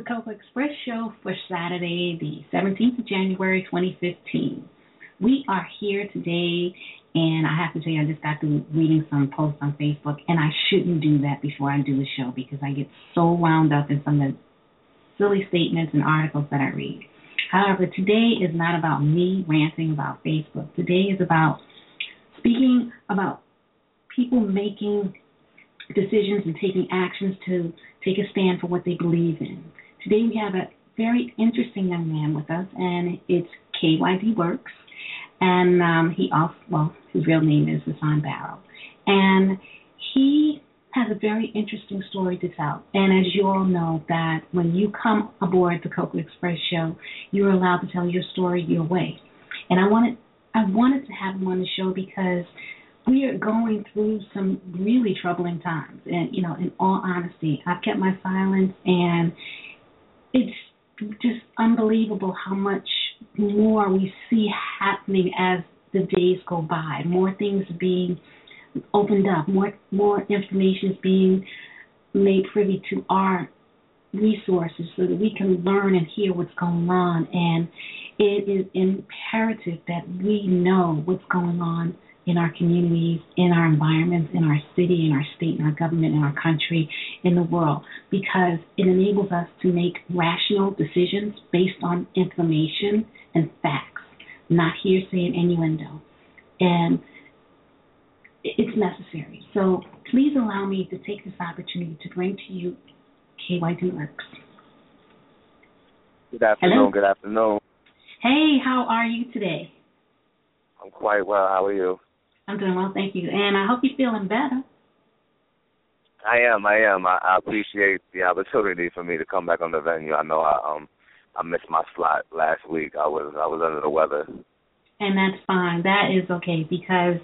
The Cocoa Express show for Saturday, the 17th of January, 2015. We are here today, and I have to tell you, I just got through reading some posts on Facebook, and I shouldn't do that before I do the show because I get so wound up in some of the silly statements and articles that I read. However, today is not about me ranting about Facebook. Today is about speaking about people making decisions and taking actions to take a stand for what they believe in. Today we have a very interesting young man with us, and it's KYD Works, and um, he also, well, his real name is Hassan Barrow, and he has a very interesting story to tell. And as you all know, that when you come aboard the Cocoa Express show, you're allowed to tell your story your way. And I wanted, I wanted to have him on the show because we are going through some really troubling times. And, you know, in all honesty, I've kept my silence, and it's just unbelievable how much more we see happening as the days go by. More things being opened up, more more information is being made privy to our resources so that we can learn and hear what's going on. And it is imperative that we know what's going on in our communities, in our environments, in our city, in our state, in our government, in our country, in the world, because it enables us to make rational decisions based on information and facts, not hearsay and innuendo. And it's necessary. So please allow me to take this opportunity to bring to you KYD Works. Good afternoon. Hello? Good afternoon. Hey, how are you today? I'm quite well. How are you? I'm doing well, thank you. And I hope you're feeling better. I am. I am. I, I appreciate the opportunity for me to come back on the venue. I know I um I missed my slot last week. I was I was under the weather. And that's fine. That is okay because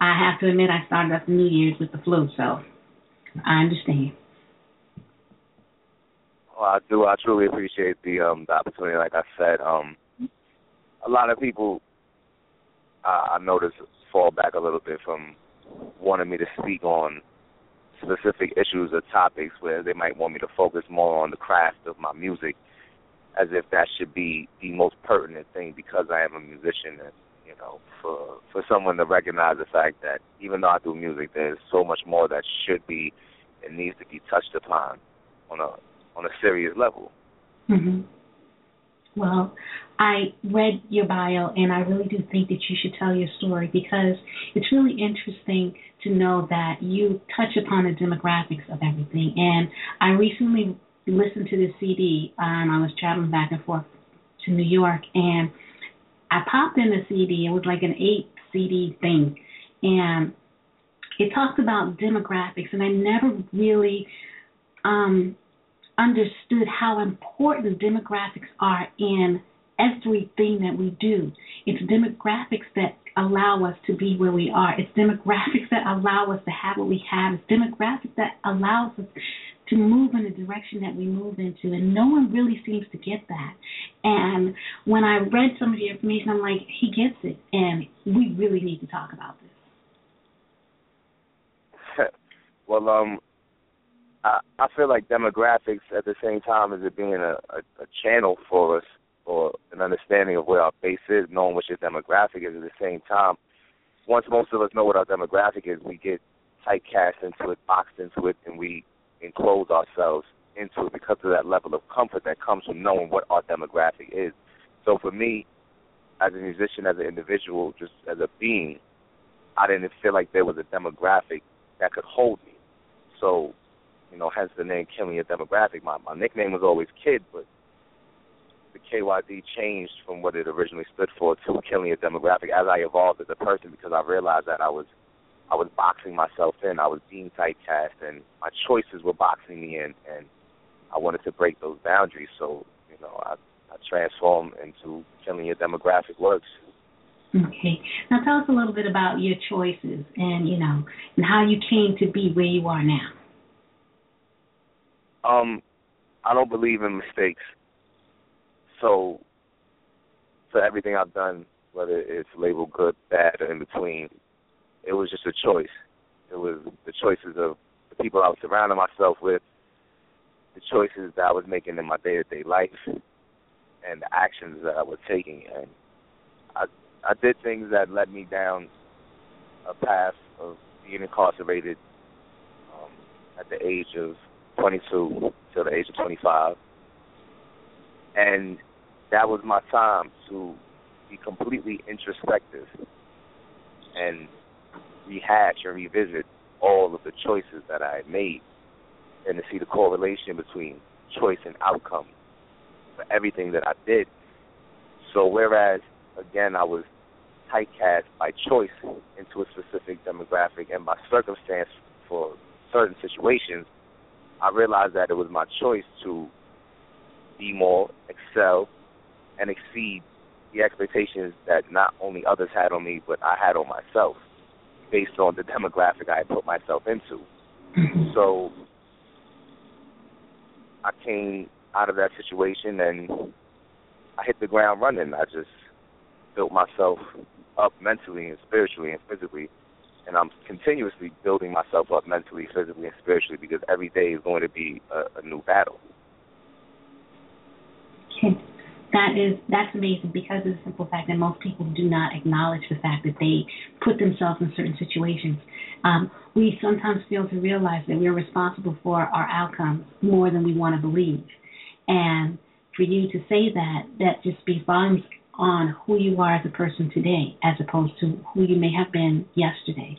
I have to admit I started off the New Year's with the flu, so I understand. Well, I do. I truly appreciate the um the opportunity. Like I said, um, a lot of people uh, I noticed fall back a little bit from wanting me to speak on specific issues or topics where they might want me to focus more on the craft of my music, as if that should be the most pertinent thing because I am a musician. And you know, for for someone to recognize the fact that even though I do music, there's so much more that should be and needs to be touched upon on a on a serious level. hmm Well, I read your bio, and I really do think that you should tell your story because it's really interesting to know that you touch upon the demographics of everything. And I recently listened to this CD, and I was traveling back and forth to New York, and I popped in the CD. It was like an eight CD thing, and it talked about demographics, and I never really um, understood how important demographics are in everything that we do. It's demographics that allow us to be where we are. It's demographics that allow us to have what we have. It's demographics that allows us to move in the direction that we move into. And no one really seems to get that. And when I read some of your information, I'm like, he gets it. And we really need to talk about this. well, um, I, I feel like demographics at the same time as it being a, a, a channel for us or an understanding of where our base is, knowing what your demographic is at the same time. Once most of us know what our demographic is, we get typecast into it, boxed into it, and we enclose ourselves into it because of that level of comfort that comes from knowing what our demographic is. So for me, as a musician, as an individual, just as a being, I didn't feel like there was a demographic that could hold me. So, you know, hence the name Killing Your Demographic. My my nickname was always Kid, but the KYD changed from what it originally stood for to killing a demographic as I evolved as a person because I realized that I was I was boxing myself in. I was being typecast and my choices were boxing me in and I wanted to break those boundaries. So, you know, I, I transformed into killing your demographic works. Okay. Now tell us a little bit about your choices and, you know, and how you came to be where you are now. Um, I don't believe in mistakes. So for everything I've done, whether it's labeled good, bad, or in between, it was just a choice. It was the choices of the people I was surrounding myself with, the choices that I was making in my day to day life, and the actions that I was taking. And I I did things that led me down a path of being incarcerated um, at the age of 22 till the age of 25, and that was my time to be completely introspective and rehash and revisit all of the choices that I had made and to see the correlation between choice and outcome for everything that I did. So whereas again I was typecast by choice into a specific demographic and by circumstance for certain situations, I realized that it was my choice to be more, excel, and exceed the expectations that not only others had on me, but I had on myself based on the demographic I had put myself into. Mm-hmm. So I came out of that situation and I hit the ground running. I just built myself up mentally and spiritually and physically. And I'm continuously building myself up mentally, physically, and spiritually because every day is going to be a, a new battle. That is that's amazing because of the simple fact that most people do not acknowledge the fact that they put themselves in certain situations. Um, we sometimes fail to realize that we're responsible for our outcomes more than we want to believe. And for you to say that, that just speaks volumes on who you are as a person today as opposed to who you may have been yesterday.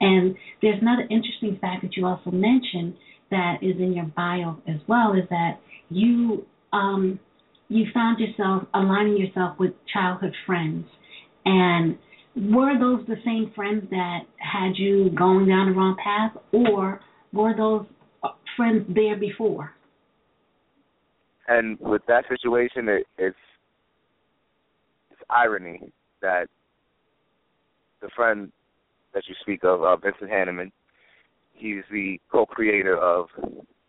And there's another interesting fact that you also mentioned that is in your bio as well is that you um, you found yourself aligning yourself with childhood friends and were those the same friends that had you going down the wrong path or were those friends there before and with that situation it, it's irony that the friend that you speak of, uh, Vincent Hanemann, he's the co-creator of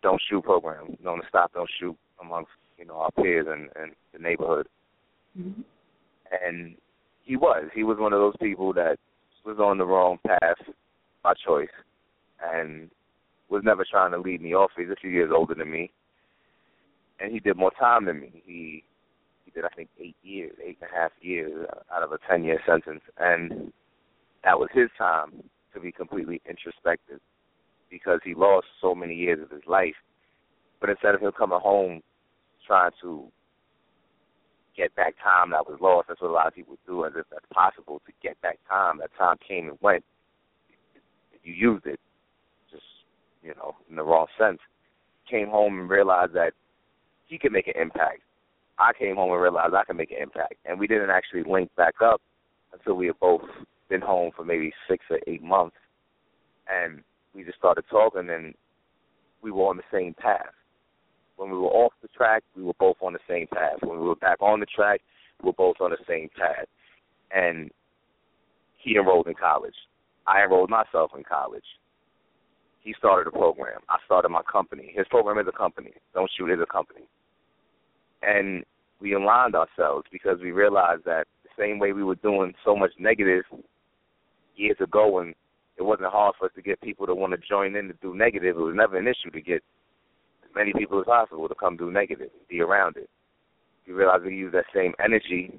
Don't Shoot program, known as Stop Don't Shoot amongst you know our peers and, and the neighborhood. Mm-hmm. And he was he was one of those people that was on the wrong path by choice, and was never trying to lead me off. He's a few years older than me, and he did more time than me. He did I think eight years, eight and a half years out of a ten year sentence, and that was his time to be completely introspective because he lost so many years of his life. But instead of him coming home trying to get back time that was lost, that's what a lot of people do, as if that's possible to get back time. That time came and went. You used it, just you know, in the wrong sense. Came home and realized that he could make an impact I came home and realized I could make an impact. And we didn't actually link back up until we had both been home for maybe six or eight months. And we just started talking and we were on the same path. When we were off the track, we were both on the same path. When we were back on the track, we were both on the same path. And he enrolled in college. I enrolled myself in college. He started a program. I started my company. His program is a company. Don't Shoot is a company and we aligned ourselves because we realized that the same way we were doing so much negative years ago and it wasn't hard for us to get people to want to join in to do negative. It was never an issue to get as many people as possible to come do negative, be around it. We realized we use that same energy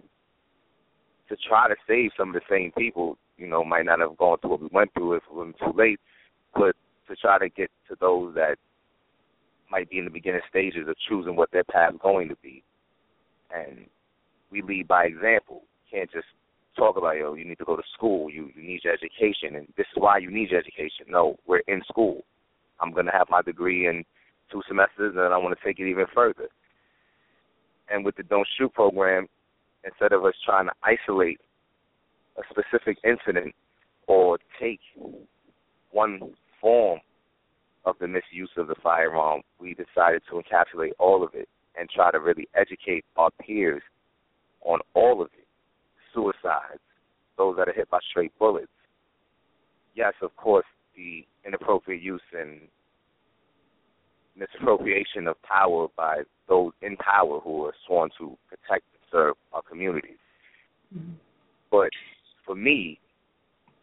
to try to save some of the same people, you know, might not have gone through what we went through if it wasn't too late, but to try to get to those that might be in the beginning stages of choosing what their path is going to be. And we lead by example. You can't just talk about, yo, you need to go to school, you, you need your education, and this is why you need your education. No, we're in school. I'm going to have my degree in two semesters, and I want to take it even further. And with the Don't Shoot program, instead of us trying to isolate a specific incident or take one form of the misuse of the firearm, we decided to encapsulate all of it and try to really educate our peers on all of it. Suicides, those that are hit by straight bullets. Yes, of course, the inappropriate use and misappropriation of power by those in power who are sworn to protect and serve our communities. Mm-hmm. But for me,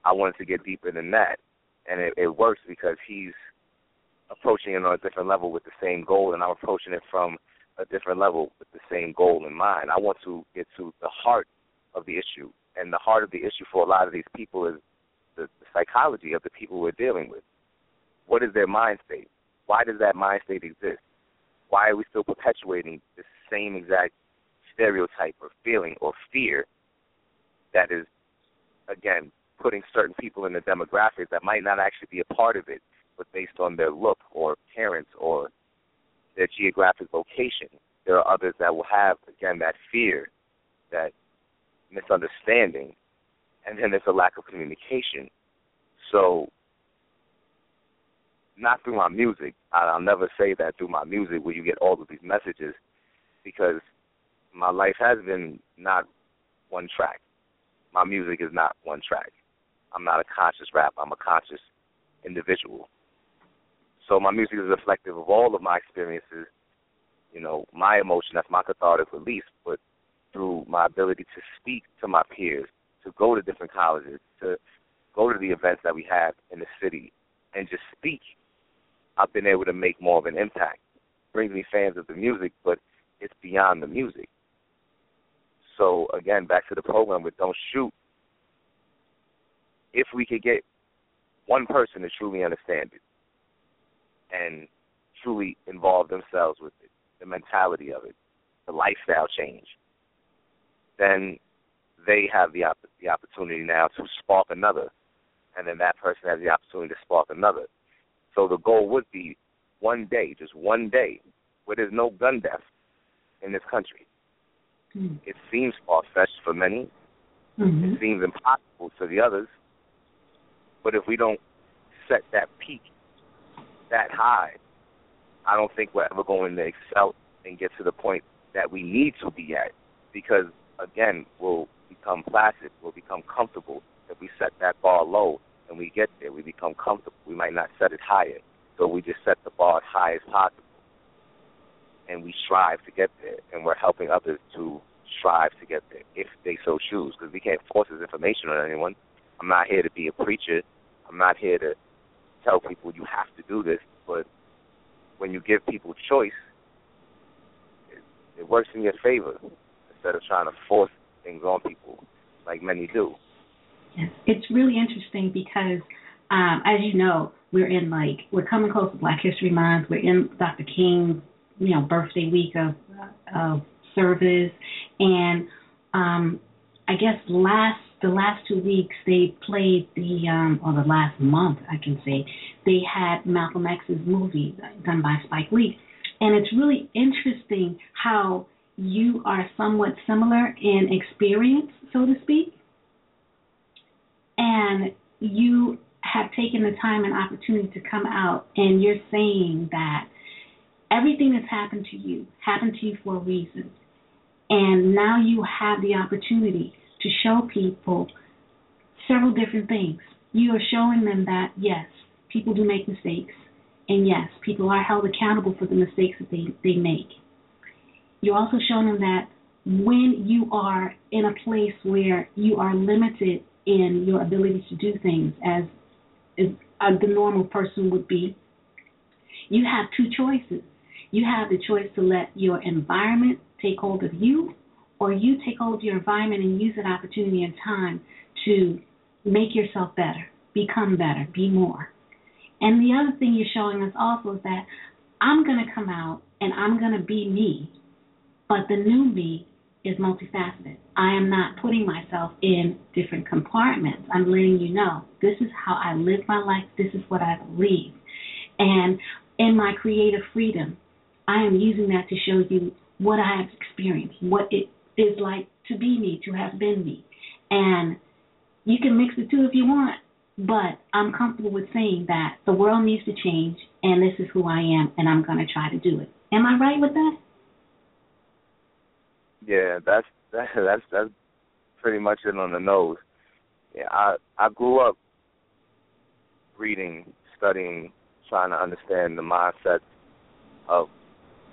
I wanted to get deeper than that, and it, it works because he's approaching it on a different level with the same goal, and I'm approaching it from a different level with the same goal in mind. I want to get to the heart of the issue, and the heart of the issue for a lot of these people is the, the psychology of the people we're dealing with. What is their mind state? Why does that mind state exist? Why are we still perpetuating the same exact stereotype or feeling or fear that is, again, putting certain people in the demographics that might not actually be a part of it, but based on their look or parents or their geographic location. There are others that will have, again, that fear, that misunderstanding, and then there's a lack of communication. So, not through my music. I'll never say that through my music where you get all of these messages because my life has been not one track. My music is not one track. I'm not a conscious rap. I'm a conscious individual. So my music is reflective of all of my experiences, you know, my emotion, that's my cathartic release, but through my ability to speak to my peers, to go to different colleges, to go to the events that we have in the city and just speak, I've been able to make more of an impact. brings me fans of the music, but it's beyond the music. So again, back to the program with Don't Shoot. If we could get one person to truly understand it, and truly involve themselves with it, the mentality of it, the lifestyle change, then they have the op- the opportunity now to spark another, and then that person has the opportunity to spark another. So the goal would be one day, just one day, where there's no gun death in this country. Mm. It seems far fetched for many. Mm-hmm. It seems impossible to the others. But if we don't set that peak that high, I don't think we're ever going to excel and get to the point that we need to be at because again, we'll become placid, we'll become comfortable. If we set that bar low and we get there, we become comfortable. We might not set it higher, so we just set the bar as high as possible, and we strive to get there, and we're helping others to strive to get there if they so choose, because we can't force this information on anyone. I'm not here to be a preacher. I'm not here to tell people you have to do this, but when you give people choice, it, it works in your favor instead of trying to force things on people like many do. Yes, it's really interesting because, um, as you know, we're in like we're coming close to Black History Month. We're in Dr. King's you know birthday week of of service, and um, I guess last the last two weeks they played the um or the last month I can say they had Malcolm X's movie done by Spike Lee. And it's really interesting how you are somewhat similar in experience, so to speak. And you have taken the time and opportunity to come out and you're saying that everything that's happened to you happened to you for a reason. And now you have the opportunity to show people several different things. You are showing them that, yes, people do make mistakes, and yes, people are held accountable for the mistakes that they, they make. You're also showing them that when you are in a place where you are limited in your ability to do things as, as uh, the normal person would be, you have two choices. You have the choice to let your environment take hold of you, or you take hold of your environment and use that opportunity and time to make yourself better, become better, be more. And the other thing you're showing us also is that I'm going to come out and I'm going to be me, but the new me is multifaceted. I am not putting myself in different compartments. I'm letting you know this is how I live my life, this is what I believe. And in my creative freedom, I am using that to show you what I have experienced, what it is like to be me, to have been me. And you can mix the two if you want, but I'm comfortable with saying that the world needs to change and this is who I am and I'm going to try to do it. Am I right with that? Yeah, that's that, that's that's pretty much it on the nose. Yeah, I I grew up reading, studying, trying to understand the mindset of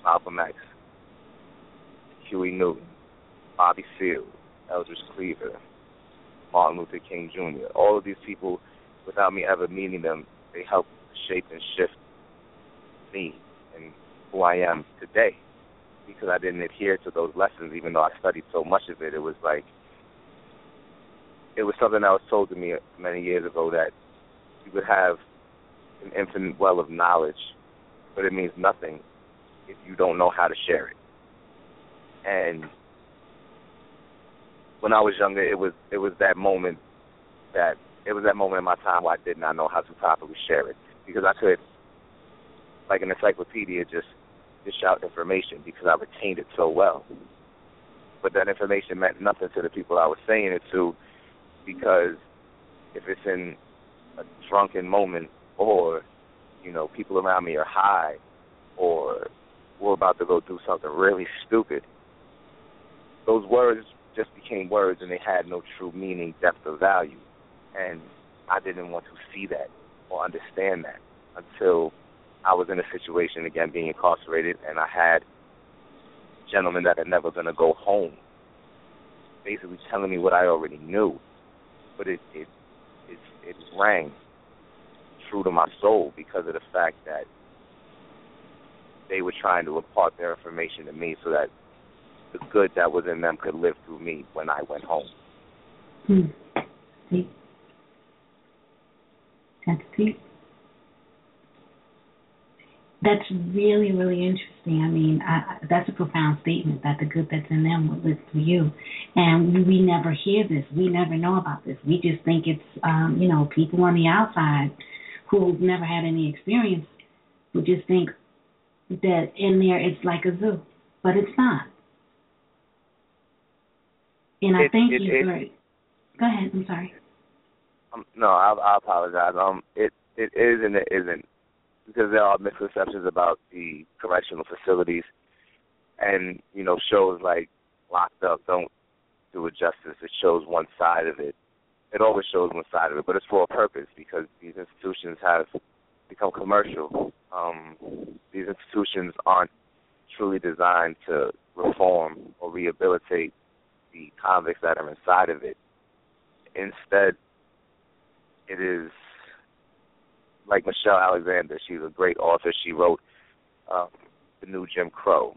Malcolm X, Huey Newton, Bobby Seale, Eldridge Cleaver, Martin Luther King Jr. All of these people, without me ever meeting them, they helped shape and shift me and who I am today. Because I didn't adhere to those lessons, even though I studied so much of it, it was like it was something that was told to me many years ago that you would have an infinite well of knowledge, but it means nothing if you don't know how to share it. And when I was younger, it was it was that moment that it was that moment in my time where I did not know how to properly share it because I could, like an encyclopedia, just dish out information because I retained it so well. But that information meant nothing to the people I was saying it to because if it's in a drunken moment or you know people around me are high or we're about to go do something really stupid those words just became words and they had no true meaning depth or value. And i didn't want to see that or understand that until i was in a situation again being incarcerated and i had gentlemen that are never going to go home basically telling me what i already knew. But it it it, it rang true to my soul because of the fact that they were trying to impart their information to me so that the good that was in them could live through me when I went home. Hmm. See? That's deep that's really really interesting. I mean, I, that's a profound statement that the good that's in them will live through you, and we, never hear this. We never know about this. We just think it's um, you know people on the outside who've never had any experience would just think that in there it's like a zoo, but it's not. And I it, thank it, you it, for it. Go ahead. I'm sorry. Um, no, I, I apologize. Um, it it is and it isn't because there are misconceptions about the correctional facilities, and you know shows like Locked Up don't do it justice. It shows one side of it. It always shows one side of it, but it's for a purpose because these institutions have become commercial. Um, these institutions aren't truly designed to reform or rehabilitate the convicts that are inside of it. Instead, it is like Michelle Alexander. She's a great author. She wrote um, The New Jim Crow.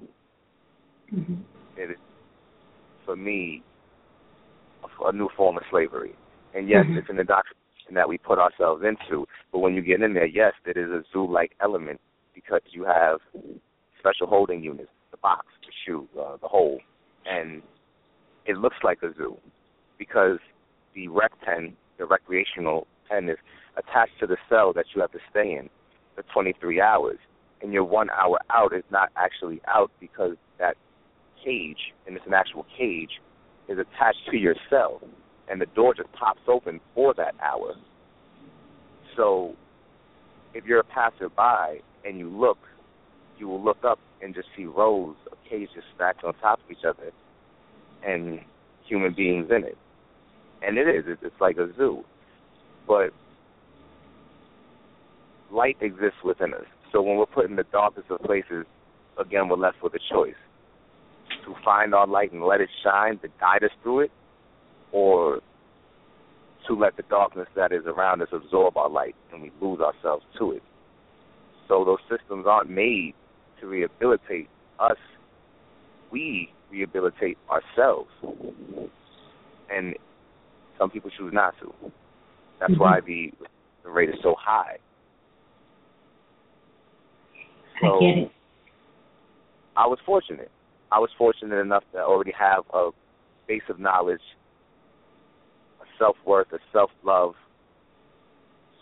Mm-hmm. It is, for me, a, a new form of slavery. And yes, Mhm. it's an indoctrination that we put ourselves into. But when you get in there, yes, it is a zoo-like element because you have special holding units, the box, the shoe, uh, the hole, and it looks like a zoo because the rec pen, the recreational pen, is attached to the cell that you have to stay in for 23 hours, and your one hour out is not actually out because that cage, and it's an actual cage, is attached to your cell, and the door just pops open for that hour. So, if you're a passerby and you look, you will look up and just see rows of cages stacked on top of each other, and human beings in it. And it is. It's like a zoo. But light exists within us. So when we're put in the darkest of places, again, we're left with a choice to find our light and let it shine to guide us through it, or to let the darkness that is around us absorb our light and we lose ourselves to it. So those systems aren't made to rehabilitate us. We rehabilitate ourselves. And some people choose not to. That's Mhm. why the the rate is so high. So I get it. I was fortunate. I was fortunate enough to already have a base of knowledge, a self worth, a self love,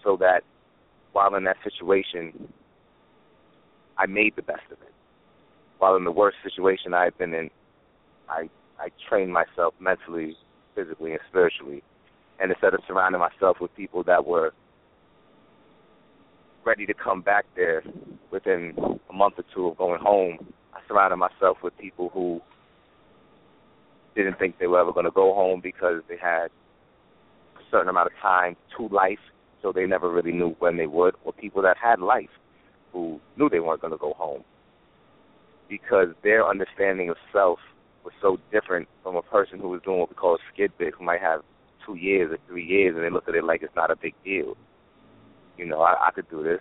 so that while in that situation, I made the best of it. while in the worst situation I've been in, I I trained myself mentally, physically, and spiritually. And instead of surrounding myself with people that were ready to come back there within a month or two of going home, I surrounded myself with people who didn't think they were ever going to go home because they had a certain amount of time to life, so they never really knew when they would, or people that had life who knew they weren't going to go home because their understanding of self was so different from a person who was doing what we call a skid bit, who might have two years or three years, and they look at it like it's not a big deal. You know, I, I could do this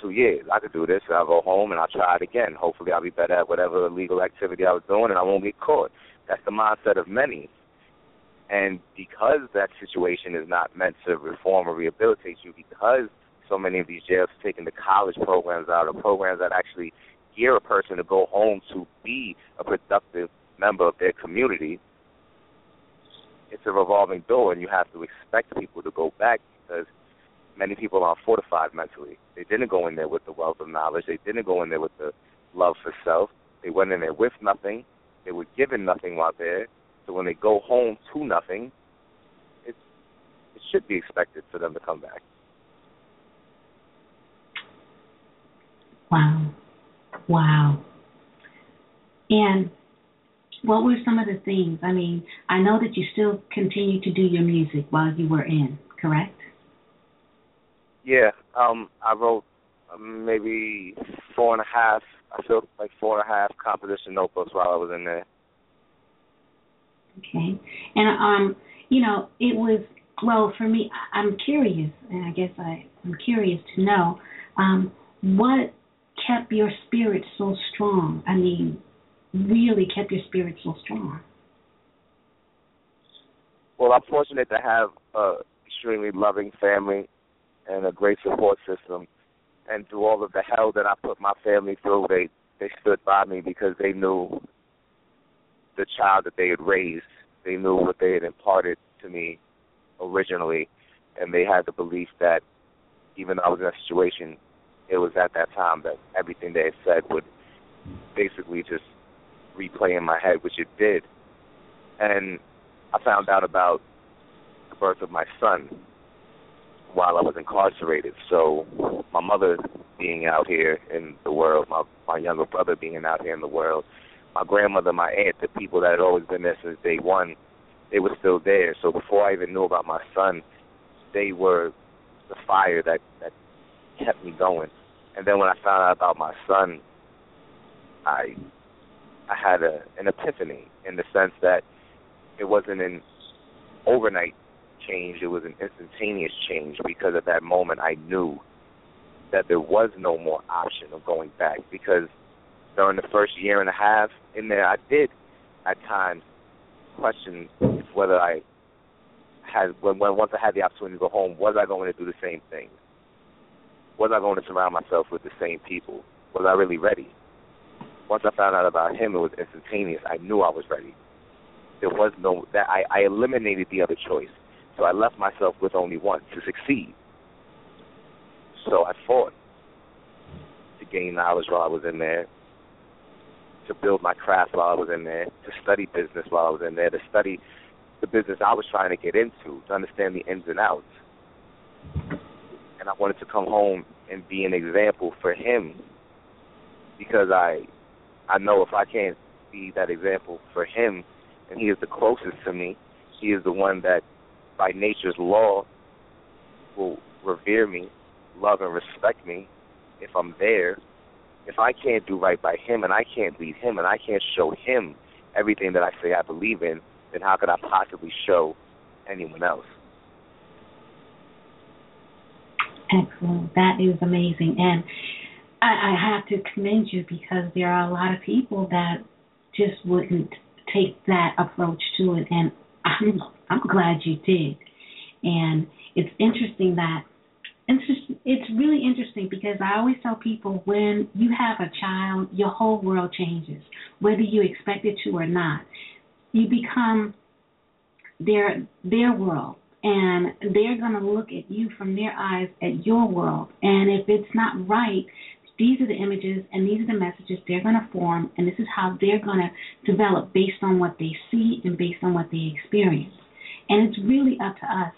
two years. I could do this, and I'll go home and I'll try it again. Hopefully, I'll be better at whatever illegal activity I was doing, and I won't get caught. That's the mindset of many. And because that situation is not meant to reform or rehabilitate you, because so many of these jails are taking the college programs out, or programs that actually gear a person to go home to be a productive member of their community, it's a revolving door, and you have to expect people to go back because many people aren't fortified mentally. They didn't go in there with the wealth of knowledge. They didn't go in there with the love for self. They went in there with nothing. They were given nothing while there. So when they go home to nothing, it it should be expected for them to come back. Wow. Wow. And what were some of the things? I mean, I know that you still continue to do your music while you were in, correct? Yeah, um, I wrote maybe four and a half. I feel like four and a half composition notebooks while I was in there. Okay, and um, you know, it was well for me. I'm curious, and I guess I, I'm curious to know um, what kept your spirit so strong. I mean, really kept your spirit so strong. Well, I'm fortunate to have a extremely loving family and a great support system. And through all of the hell that I put my family through, they they stood by me because they knew the child that they had raised. They knew what they had imparted to me originally, and they had the belief that even though I was in a situation, it was at that time that everything they had said would basically just replay in my head, which it did. And I found out about the birth of my son while I was incarcerated. So my mother being out here in the world, my my younger brother being out here in the world, my grandmother, my aunt, the people that had always been there since day one, they were still there. So before I even knew about my son, they were the fire that that kept me going. And then when I found out about my son, I I had a an epiphany in the sense that it wasn't an overnight change, it was an instantaneous change because at that moment I knew that there was no more option of going back because during the first year and a half in there I did at times question whether I had when, when once I had the opportunity to go home, was I going to do the same thing? Was I going to surround myself with the same people? Was I really ready? Once I found out about him, it was instantaneous. I knew I was ready. There was no that I, I eliminated the other choice. So I left myself with only one to succeed. So I fought to gain knowledge while I was in there, to build my craft while I was in there, to study business while I was in there, to study the business I was trying to get into, to understand the ins and outs. And I wanted to come home and be an example for him because I I know if I can't be that example for him and he is the closest to me, he is the one that by nature's law will revere me, love and respect me if I'm there. If I can't do right by him and I can't lead him and I can't show him everything that I say I believe in, then how could I possibly show anyone else? Excellent. That is amazing. And I, I have to commend you because there are a lot of people that just wouldn't take that approach to it. And I'm I'm glad you did. And it's interesting that it's it's really interesting because I always tell people when you have a child, your whole world changes, whether you expect it to or not. You become their their world, and they're going to look at you from their eyes at your world. And if it's not right, these are the images and these are the messages they're going to form, and this is how they're going to develop based on what they see and based on what they experience. And it's really up to us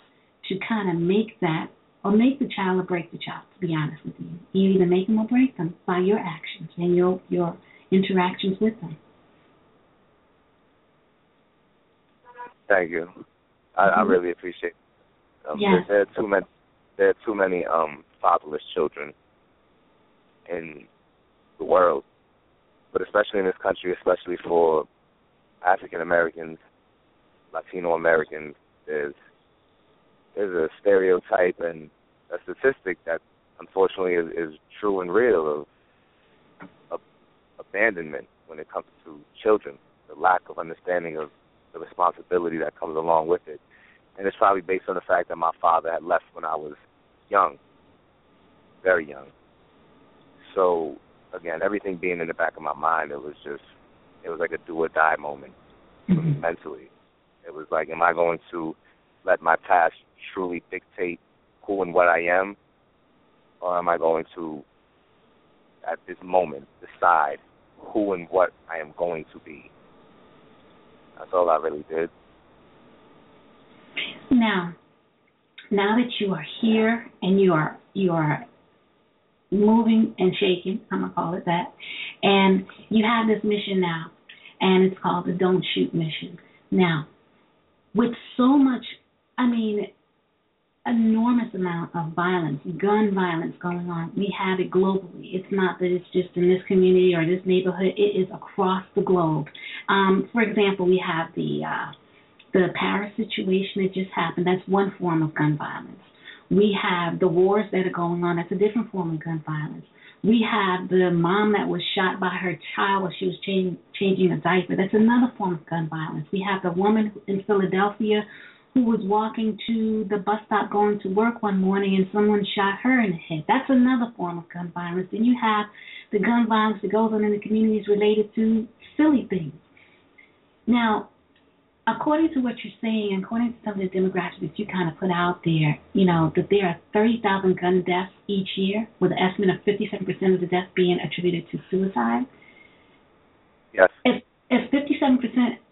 to kind of make that or make the child or break the child, to be honest with you. You either make them or break them by your actions and your your interactions with them. Thank you. I, mm-hmm. I really appreciate. It. Um, yes. there, there are too many. There are too many um, fatherless children in the world, but especially in this country, especially for African Americans, Latino Americans. There's there's a stereotype and a statistic that unfortunately is, is true and real of, of abandonment when it comes to children, the lack of understanding of the responsibility that comes along with it. And it's probably based on the fact that my father had left when I was young, very young. So again, everything being in the back of my mind, it was just it was like a do or die moment mm-hmm. mentally. It was like, am I going to let my past truly dictate who and what I am, or am I going to, at this moment, decide who and what I am going to be? That's all I really did. Now, now that you are here and you are you are moving and shaking, I'm gonna call it that, and you have this mission now, and it's called the Don't Shoot mission. Now, with so much, I mean, enormous amount of violence, gun violence going on. We have it globally. It's not that it's just in this community or this neighborhood. It is across the globe. Um, for example, we have the uh, the Paris situation that just happened. That's one form of gun violence. We have the wars that are going on. That's a different form of gun violence. We have the mom that was shot by her child while she was changing, changing a diaper. That's another form of gun violence. We have the woman in Philadelphia who was walking to the bus stop going to work one morning and someone shot her in the head. That's another form of gun violence. Then you have the gun violence that goes on in the communities related to silly things. Now, according to what you're saying, according to some of the demographics that you kind of put out there, you know, that there are 30,000 gun deaths each year, with an estimate of 57% of the deaths being attributed to suicide. Yes. If if 57%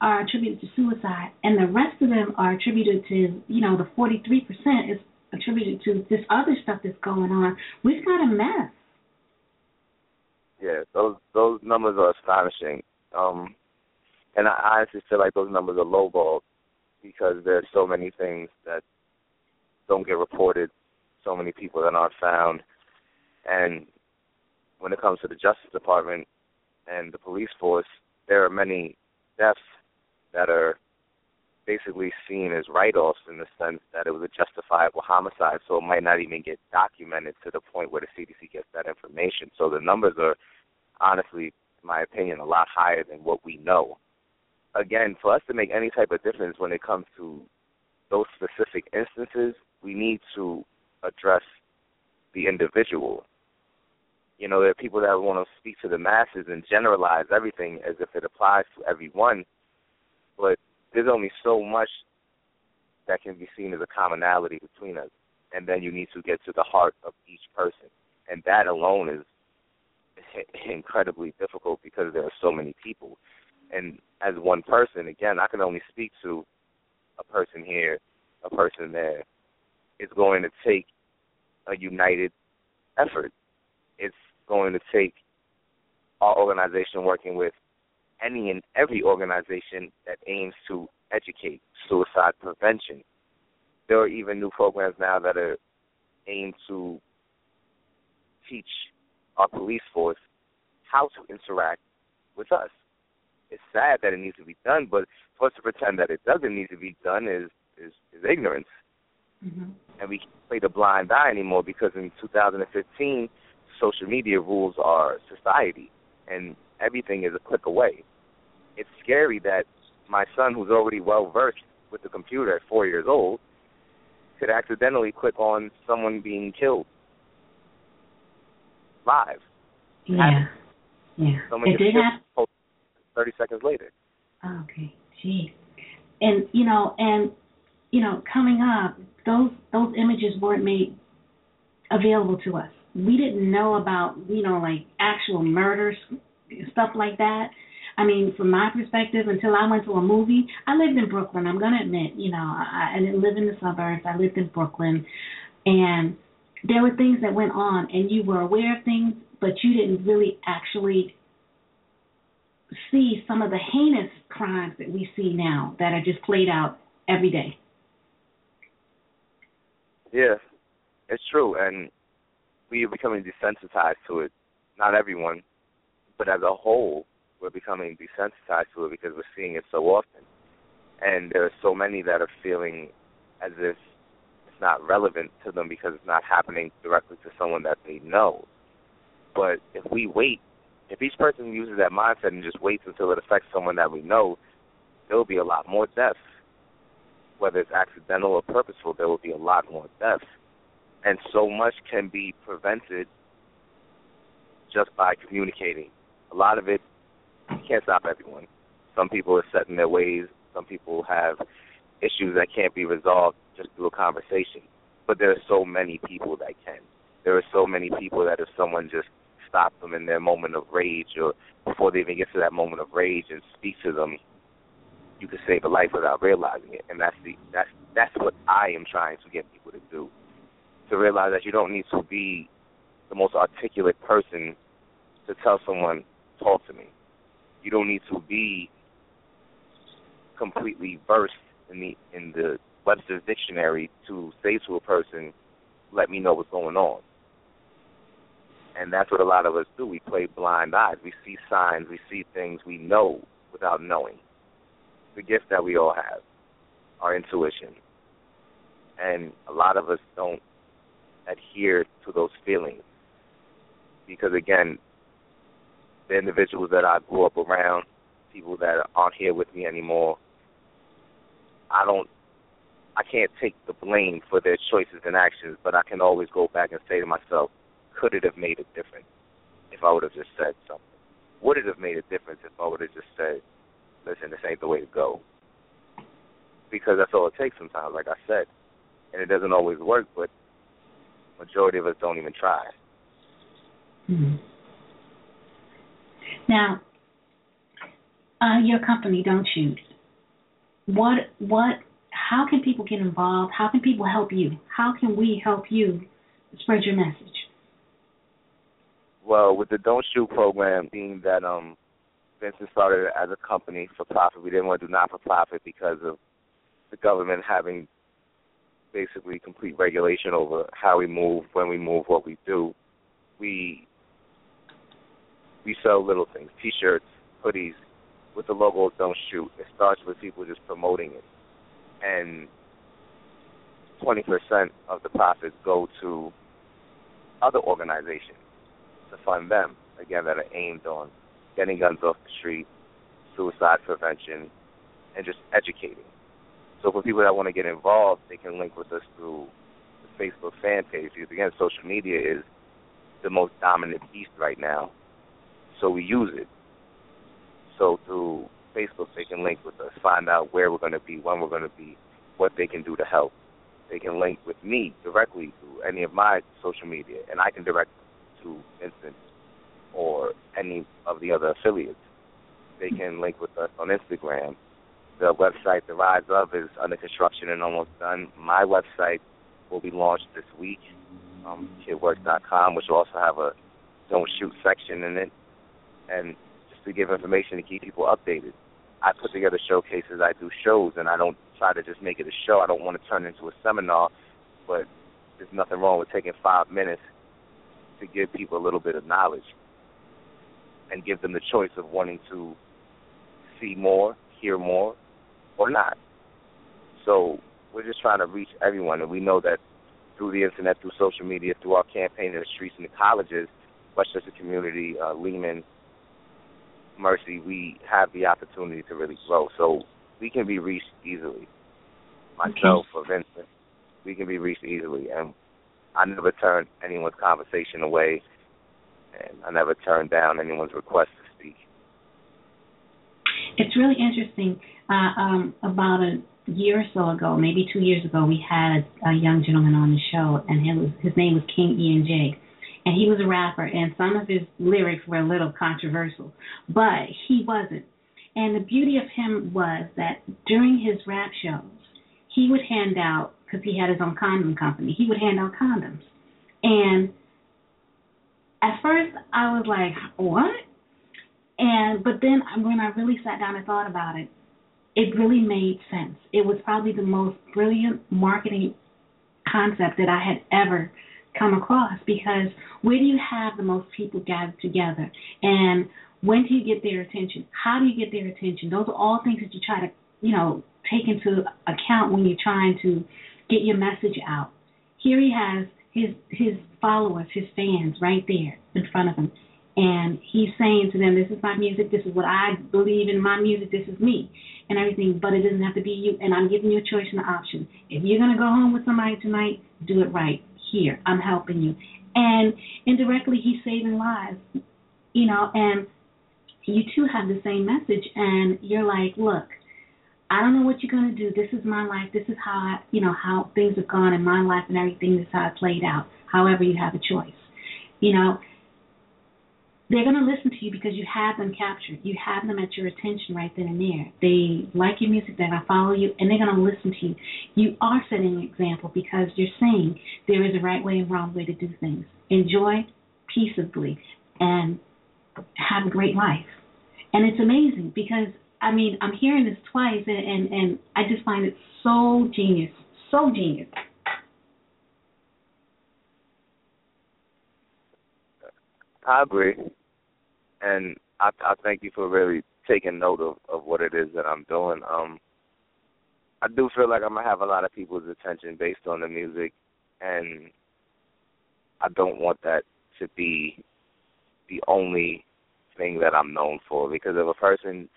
are attributed to suicide and the rest of them are attributed to, you know, the 43% is attributed to this other stuff that's going on, we've got a mess. Yeah, those those numbers are astonishing. Um, and I honestly feel like those numbers are lowballed because there's so many things that don't get reported, so many people that aren't found, and when it comes to the Justice Department and the police force, there are many deaths that are basically seen as write-offs in the sense that it was a justifiable homicide, so it might not even get documented to the point where the CDC gets that information. So the numbers are honestly, in my opinion, a lot higher than what we know. Again, for us to make any type of difference when it comes to those specific instances, we need to address the individual. You know, there are people that want to speak to the masses and generalize everything as if it applies to everyone, but there's only so much that can be seen as a commonality between us, and then you need to get to the heart of each person, and that alone is incredibly difficult because there are so many people, and as one person, again, I can only speak to a person here, a person there. It's going to take a united effort. It's going to take our organization working with any and every organization that aims to educate suicide prevention. There are even new programs now that are aimed to teach our police force how to interact with us. It's sad that it needs to be done, but for us to pretend that it doesn't need to be done is is, is ignorance. Mm-hmm. And we can't play the blind eye anymore because in 2015 social media rules our society, and everything is a click away. It's scary that my son, who's already well versed with the computer at four years old, could accidentally click on someone being killed live. Yeah. Yeah. Someone it did happen. Thirty seconds later. Oh, okay. Gee. And you know, and you know, coming up, those those images weren't made available to us we didn't know about you know like actual murders stuff like that I mean, from my perspective, until I went to a movie, I lived in Brooklyn. I'm gonna admit, you know, I, I didn't live in the suburbs. I lived in Brooklyn, and there were things that went on, and you were aware of things, but you didn't really actually see some of the heinous crimes that we see now that are just played out every day. Yeah, it's true, and we are becoming desensitized to it. Not everyone, but as a whole, we're becoming desensitized to it because we're seeing it so often. And there are so many that are feeling as if it's not relevant to them because it's not happening directly to someone that they know. But if we wait, if each person uses that mindset and just waits until it affects someone that we know, there will be a lot more deaths. Whether it's accidental or purposeful, there will be a lot more deaths. And so much can be prevented just by communicating. A lot of it you can't stop everyone. Some people are set in their ways. Some people have issues that can't be resolved just through a conversation. But there are so many people that can. There are so many people that if someone just stopped them in their moment of rage or before they even get to that moment of rage and speak to them, you can save a life without realizing it. And that's the that's that's what I am trying to get people to do. To realize that you don't need to be the most articulate person to tell someone, talk to me you don't need to be completely versed in the in the Webster's dictionary to say to a person, "Let me know what's going on." And that's what a lot of us do. We play blind eyes. We see signs. We see things we know without knowing. The gift that we all have, our intuition, and a lot of us don't adhere to those feelings because again the individuals that I grew up around, people that aren't here with me anymore, I don't I can't take the blame for their choices and actions, but I can always go back and say to myself, could it have made a difference if I would have just said something? Would it have made a difference if I would have just said, listen, this ain't the way to go? Because that's all it takes sometimes, like I said. And it doesn't always work, but majority of us don't even try. Mm-hmm. Now, uh, your company, Don't Shoot? What what? How can people get involved? How can people help you? How can we help you spread your message? Well, with the Don't Shoot program, being that um, Vincent started as a company for profit, we didn't want to do not for profit because of the government having basically complete regulation over how we move, when we move, what we do. We we sell little things, T-shirts, hoodies, with the logo "Don't Shoot." It starts with people just promoting it, and 20% of the profits go to other organizations to fund them. Again, that are aimed on getting guns off the street, suicide prevention, and just educating. So for people that want to get involved, they can link with us through the Facebook fan page because again, social media is the most dominant beast right now so we use it. So through Facebook, they can link with us, find out where we're going to be, when we're going to be, what they can do to help. They can link with me directly through any of my social media, and I can direct to or any of the other affiliates. They can link with us on Instagram. The website, The Rise of, is under construction and almost done. My website will be launched this week, um, kidworks.com, which will also have a don't shoot section in it and just to give information to keep people updated. I put together showcases. I do shows, and I don't try to just make it a show. I don't want to turn it into a seminar, but there's nothing wrong with taking five minutes to give people a little bit of knowledge and give them the choice of wanting to see more, hear more, or not. So we're just trying to reach everyone, and we know that through the internet, through social media, through our campaign in the streets and the colleges, Westchester community, uh, Lehman, Mercy, we have the opportunity to really grow. So we can be reached easily. Myself okay. or Vincent, we can be reached easily. And I never turn anyone's conversation away, and I never turn down anyone's request to speak. It's really interesting. Uh, um, about a year or so ago, maybe two years ago, we had a, young gentleman on the show, and his, his name was King Ian J. and he was a rapper, and some of his lyrics were a little controversial, but he wasn't. And the beauty of him was that during his rap shows, he would hand out because he had his own condom company. He would hand out condoms, and at first I was like, what? And but then when I really sat down and thought about it, it really made sense. It was probably the most brilliant marketing concept that I had ever come across because where do you have the most people gathered together and when do you get their attention? How do you get their attention? Those are all things that you try to, you know, take into account when you're trying to get your message out. Here he has his his followers, his fans right there in front of him. And he's saying to them, This is my music, this is what I believe in my music, this is me and everything, but it doesn't have to be you and I'm giving you a choice and an option. If you're gonna go home with somebody tonight, do it right. Here, I'm helping you. And indirectly he's saving lives. You know, and you too have the same message and you're like, Look, I don't know what you're gonna do. This is my life. This is how I, you know how things have gone in my life and everything. This is how it played out. However, you have a choice. You know, they're to listen to you because you have them captured. You have them at your attention right then and there. They like your music, they're to follow you, and they're to listen to you. You are setting an example because you're saying there is a right way and wrong way to do things. Enjoy peaceably and have a great life. And it's amazing because I mean, I'm hearing this twice, and, and and I just find it so genius, so genius. I agree, and I, I thank you for really taking note of of what it is that I'm doing. Um, I do feel like I'm gonna have a lot of people's attention based on the music, and I don't want that to be the only thing that I'm known for. Because if a person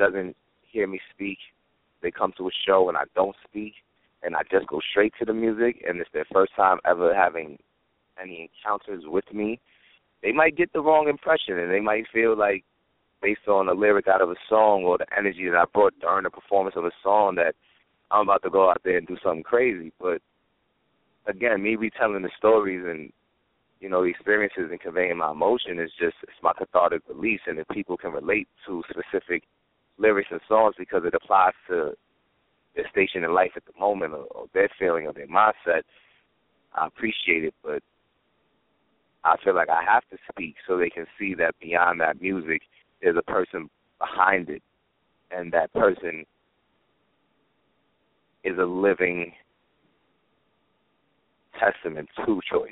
doesn't hear me speak, they come to a show and I don't speak, and I just go straight to the music, and it's their first time ever having any encounters with me, they might get the wrong impression, and they might feel like, based on a lyric out of a song or the energy that I brought during the performance of a song, that I'm about to go out there and do something crazy. But again, me retelling the stories and you know, the experiences and conveying my emotion is just it's my cathartic release and if people can relate to specific lyrics and songs because it applies to their station in life at the moment or, or their feeling or their mindset. I appreciate it, but I feel like I have to speak so they can see that beyond that music, there's a person behind it, and that person is a living testament to choice,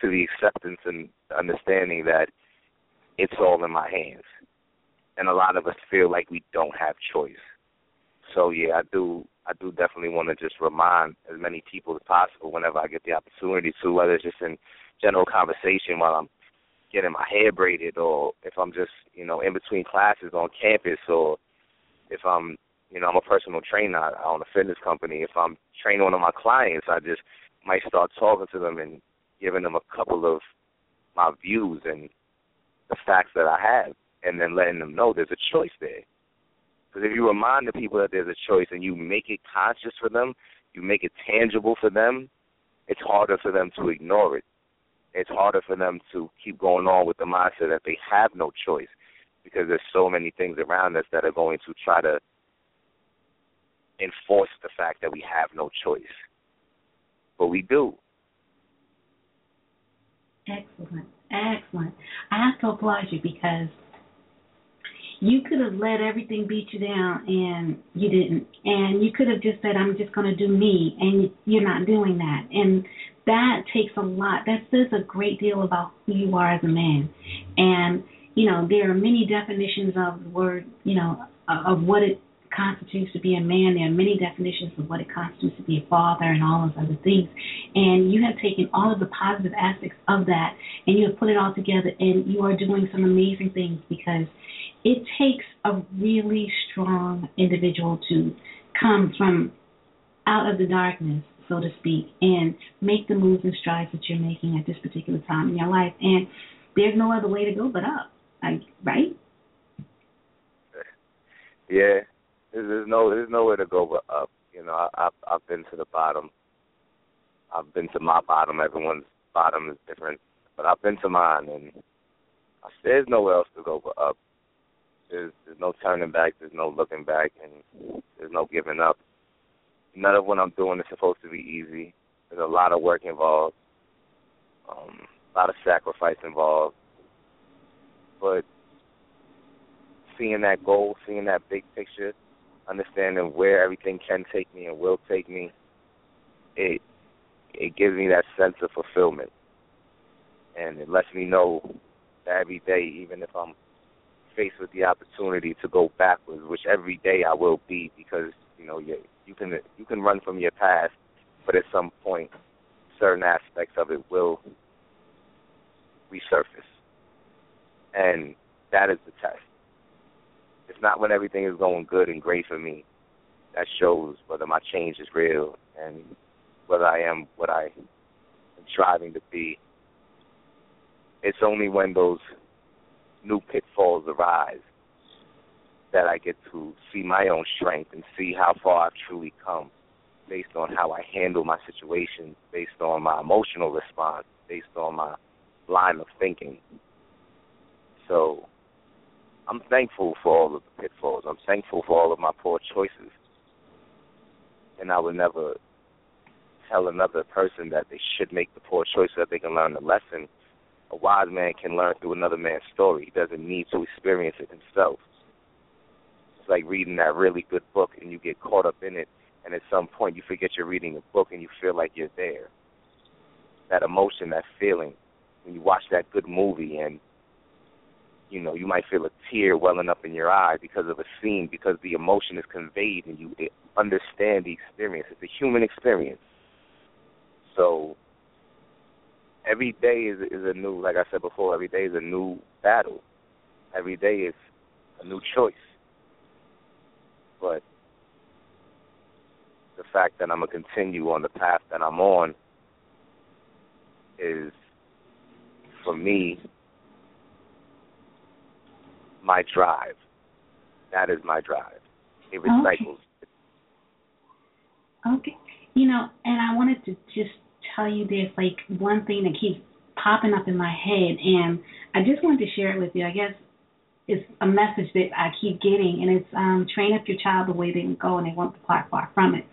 to the acceptance and understanding that it's all in my hands and a lot of us feel like we don't have choice. So yeah, I do I do definitely want to just remind as many people as possible whenever I get the opportunity to, whether it's just in general conversation while I'm getting my hair braided or if I'm just, you know, in between classes on campus or if I'm you know, I'm a personal trainer, I own a fitness company. If I'm training one of my clients, I just might start talking to them and giving them a couple of my views and the facts that I have and then letting them know there's a choice there. Because if you remind the people that there's a choice and you make it conscious for them, you make it tangible for them, it's harder for them to ignore it. It's harder for them to keep going on with the mindset that they have no choice because there's so many things around us that are going to try to enforce the fact that we have no choice. But we do. Excellent. Excellent. I have to applaud you because you could have let everything beat you down and you didn't. And you could have just said i'm just going to do me and you're not doing that. And that takes a lot. That says a great deal about who you are as a man. And you know there are many definitions of the word you know of what it constitutes to be a man. There are many definitions of what it constitutes to be a father and all those other things. And you have taken all of the positive aspects of that and you have put it all together and you are doing some amazing things because it takes a really strong individual to come from out of the darkness, so to speak, and make the moves and strides that you're making at this particular time in your life. And there's no other way to go but up, like, right? Yeah, there's no there's nowhere to go but up. You know, I, I've I've been to the bottom. I've been to my bottom. Everyone's bottom is different. But I've been to mine, and there's nowhere else to go but up. There's there's no turning back. There's no looking back, and there's no giving up. None of what I'm doing is supposed to be easy. There's a lot of work involved, um, a lot of sacrifice involved. But seeing that goal, seeing that big picture, understanding where everything can take me and will take me, it it gives me that sense of fulfillment, and it lets me know that every day, even if I'm faced with the opportunity to go backwards, which every day I will be, because you know you you can you can run from your past, but at some point, certain aspects of it will resurface, and that is the test. It's not when everything is going good and great for me that shows whether my change is real and whether I am what I am striving to be. It's only when those new pitfalls arise that I get to see my own strength and see how far I've truly come based on how I handle my situation, based on my emotional response, based on my line of thinking. So I'm thankful for all of the pitfalls. I'm thankful for all of my poor choices. And I would never tell another person that they should make the poor choice so that they can learn the lesson. A wise man can learn through another man's story. He doesn't need to experience it himself. It's like reading that really good book and you get caught up in it and at some point you forget you're reading a book and you feel like you're there. That emotion, that feeling when you watch that good movie and you know, you might feel a tear welling up in your eye because of a scene, because the emotion is conveyed and you understand the experience. It's a human experience. So every day is is a new, like I said before, every day is a new battle. Every day is a new choice. But the fact that I'm gonna continue on the path that I'm on is, for me, my drive. That is my drive. It recycles. Okay. okay. You know, and I wanted to just tell you this, like one thing that keeps popping up in my head, and I just wanted to share it with you. I guess it's a message that I keep getting, and it's um, train up your child the way they can go, and they won't depart far from it.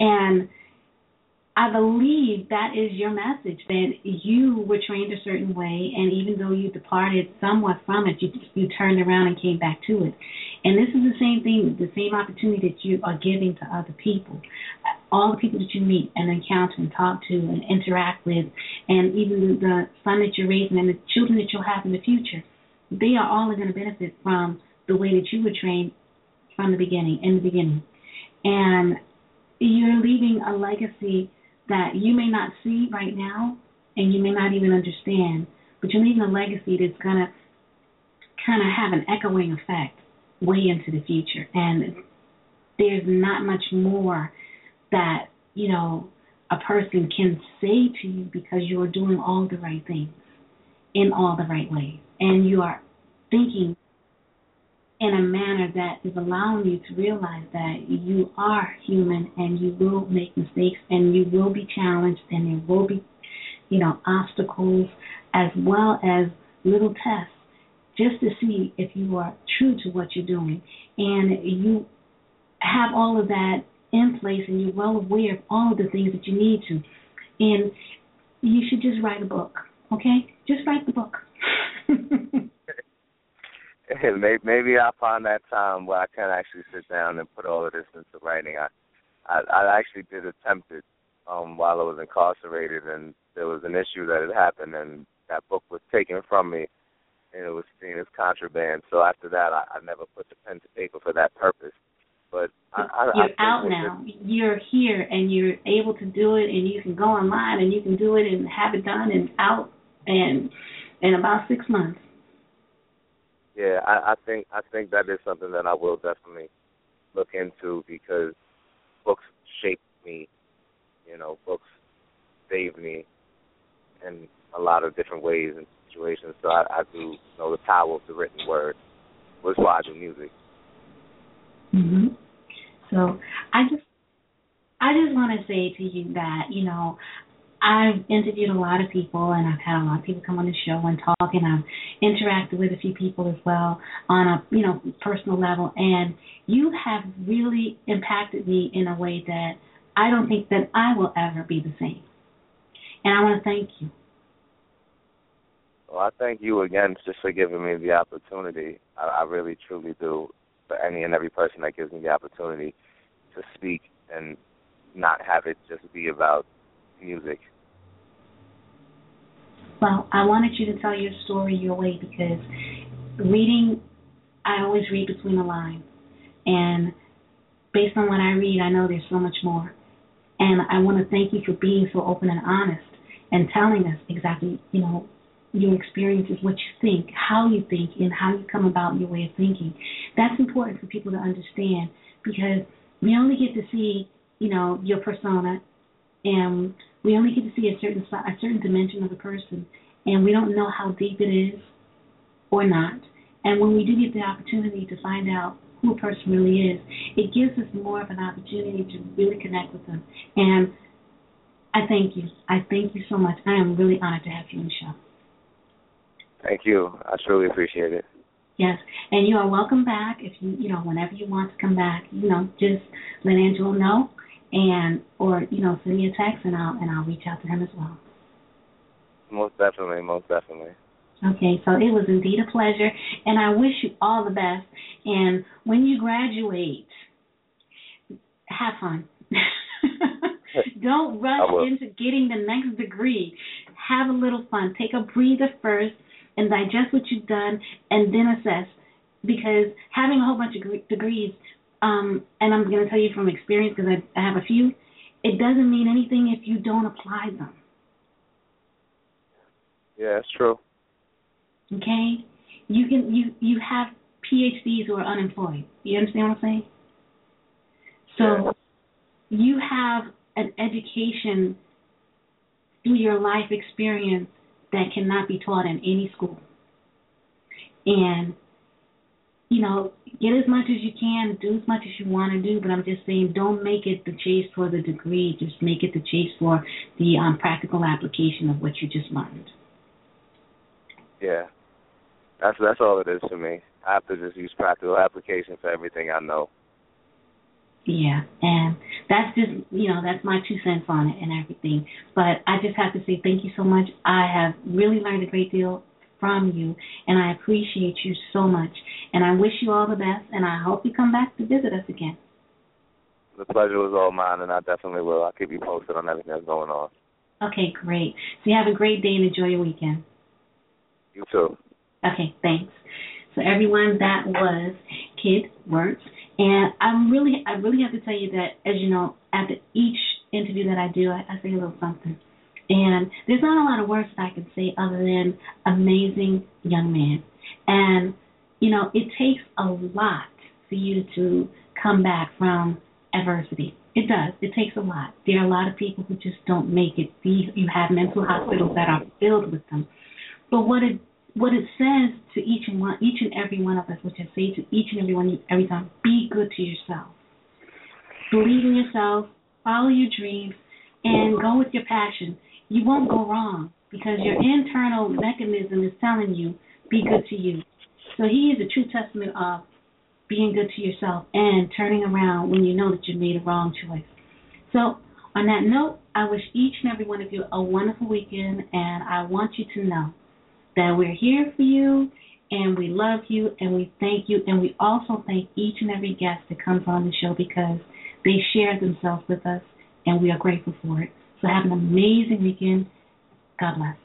And I believe that is your message that you were trained a certain way, and even though you departed somewhat from it, you you turned around and came back to it. And this is the same thing, the same opportunity that you are giving to other people. All the people that you meet and encounter and talk to and interact with, and even the son that you're raising and the children that you'll have in the future, they are all going to benefit from the way that you were trained from the beginning, in the beginning. And you're leaving a legacy that you may not see right now and you may not even understand, but you're leaving a legacy that's to kind of have an echoing effect way into the future. And there's not much more that, you know, a person can say to you because you are doing all the right things in all the right ways. And you are thinking in a manner that is allowing you to realize that you are human and you will make mistakes and you will be challenged and there will be, you know, obstacles as well as little tests just to see if you are true to what you're doing. And you have all of that in place and you're well aware of all of the things that you need to. And you should just write a book, okay? Just write the book. maybe I'll find that time where I can actually sit down and put all of this into writing. I I, I actually did attempt it um, while I was incarcerated, and there was an issue that had happened, and that book was taken from me, and it was seen as contraband. So after that, I, I never put the pen to paper for that purpose. But I, you're I out now. It, you're here, and you're able to do it, and you can go online, and you can do it, and have it done, and out, and in about six months yeah, I, I think I think that is something that I will definitely look into because books shape me. You know, books save me in a lot of different ways and situations. So I, I do know the power of the written word. Which why I do music. Mhm. So I just I just want to say to you that you know I've interviewed a lot of people, and I've had a lot of people come on the show and talk, and I've interacted with a few people as well on a you know personal level. And you have really impacted me in a way that I don't think that I will ever be the same. And I want to thank you. Well, I thank you again just for giving me the opportunity. I, I really, truly do. For any and every person that gives me the opportunity to speak and not have it just be about music. Well, I wanted you to tell your story your way because reading, I always read between the lines. And based on what I read, I know there's so much more. And I want to thank you for being so open and honest and telling us exactly, you know, your experiences, what you think, how you think, and how you come about your way of thinking. That's important for people to understand because we only get to see, you know, your persona, and we only get to see a certain a certain dimension of a person, and we don't know how deep it is or not. And when we do get the opportunity to find out who a person really is, it gives us more of an opportunity to really connect with them. And I thank you. I thank you so much. I am really honored to have you on the show. Thank you. I truly appreciate it. Yes, and you are welcome back. If you, you know, whenever you want to come back, you know, just let Angelo know, and or you know, send me a text, and I'll and I'll reach out to him as well. Most definitely, most definitely. Okay, so it was indeed a pleasure, and I wish you all the best. And when you graduate, have fun. Don't rush into getting the next degree. Have a little fun. Take a breather first and digest what you've done and then assess. Because having a whole bunch of degrees, um, and I'm going to tell you from experience because I, I have a few, it doesn't mean anything if you don't apply them. Yeah, that's true. Okay, you can you you have PhDs who are unemployed. You understand what I'm saying? So yeah. you have an education through your life experience that cannot be taught in any school. And you know, get as much as you can, do as much as you want to do, but I'm just saying don't make it the chase for the degree, just make it the chase for the um, practical application of what you just learned. Yeah. That's that's all it is to me. I have to just use practical application for everything I know. Yeah, and that's just you know that's my two cents on it and everything. But I just have to say thank you so much. I have really learned a great deal from you, and I appreciate you so much. And I wish you all the best, and I hope you come back to visit us again. The pleasure was all mine, and I definitely will. I'll keep you posted on everything that's going on. Okay, great. So you have a great day and enjoy your weekend. You too. Okay, thanks. So everyone, that was K.Y.D. Works. And I'm really, I really have to tell you that, as you know, after each interview that I do, I, I say a little something. And there's not a lot of words that I can say other than amazing young man. And, you know, it takes a lot for you to come back from adversity. It does. It takes a lot. There are a lot of people who just don't make it. You have mental hospitals that are filled with them. But what it what it says to each and one, each and every one of us, which I say to each and every one every time, be good to yourself. Believe in yourself, follow your dreams, and go with your passion. You won't go wrong because your internal mechanism is telling you, be good to you. So he is a true testament of being good to yourself and turning around when you know that you made a wrong choice. So on that note, I wish each and every one of you a wonderful weekend, and I want you to know that we're here for you and we love you and we thank you and we also thank each and every guest that comes on the show because they share themselves with us and we are grateful for it. So have an amazing weekend. God bless.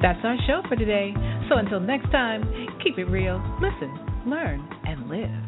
That's our show for today. So until next time, keep it real, listen, learn, and live.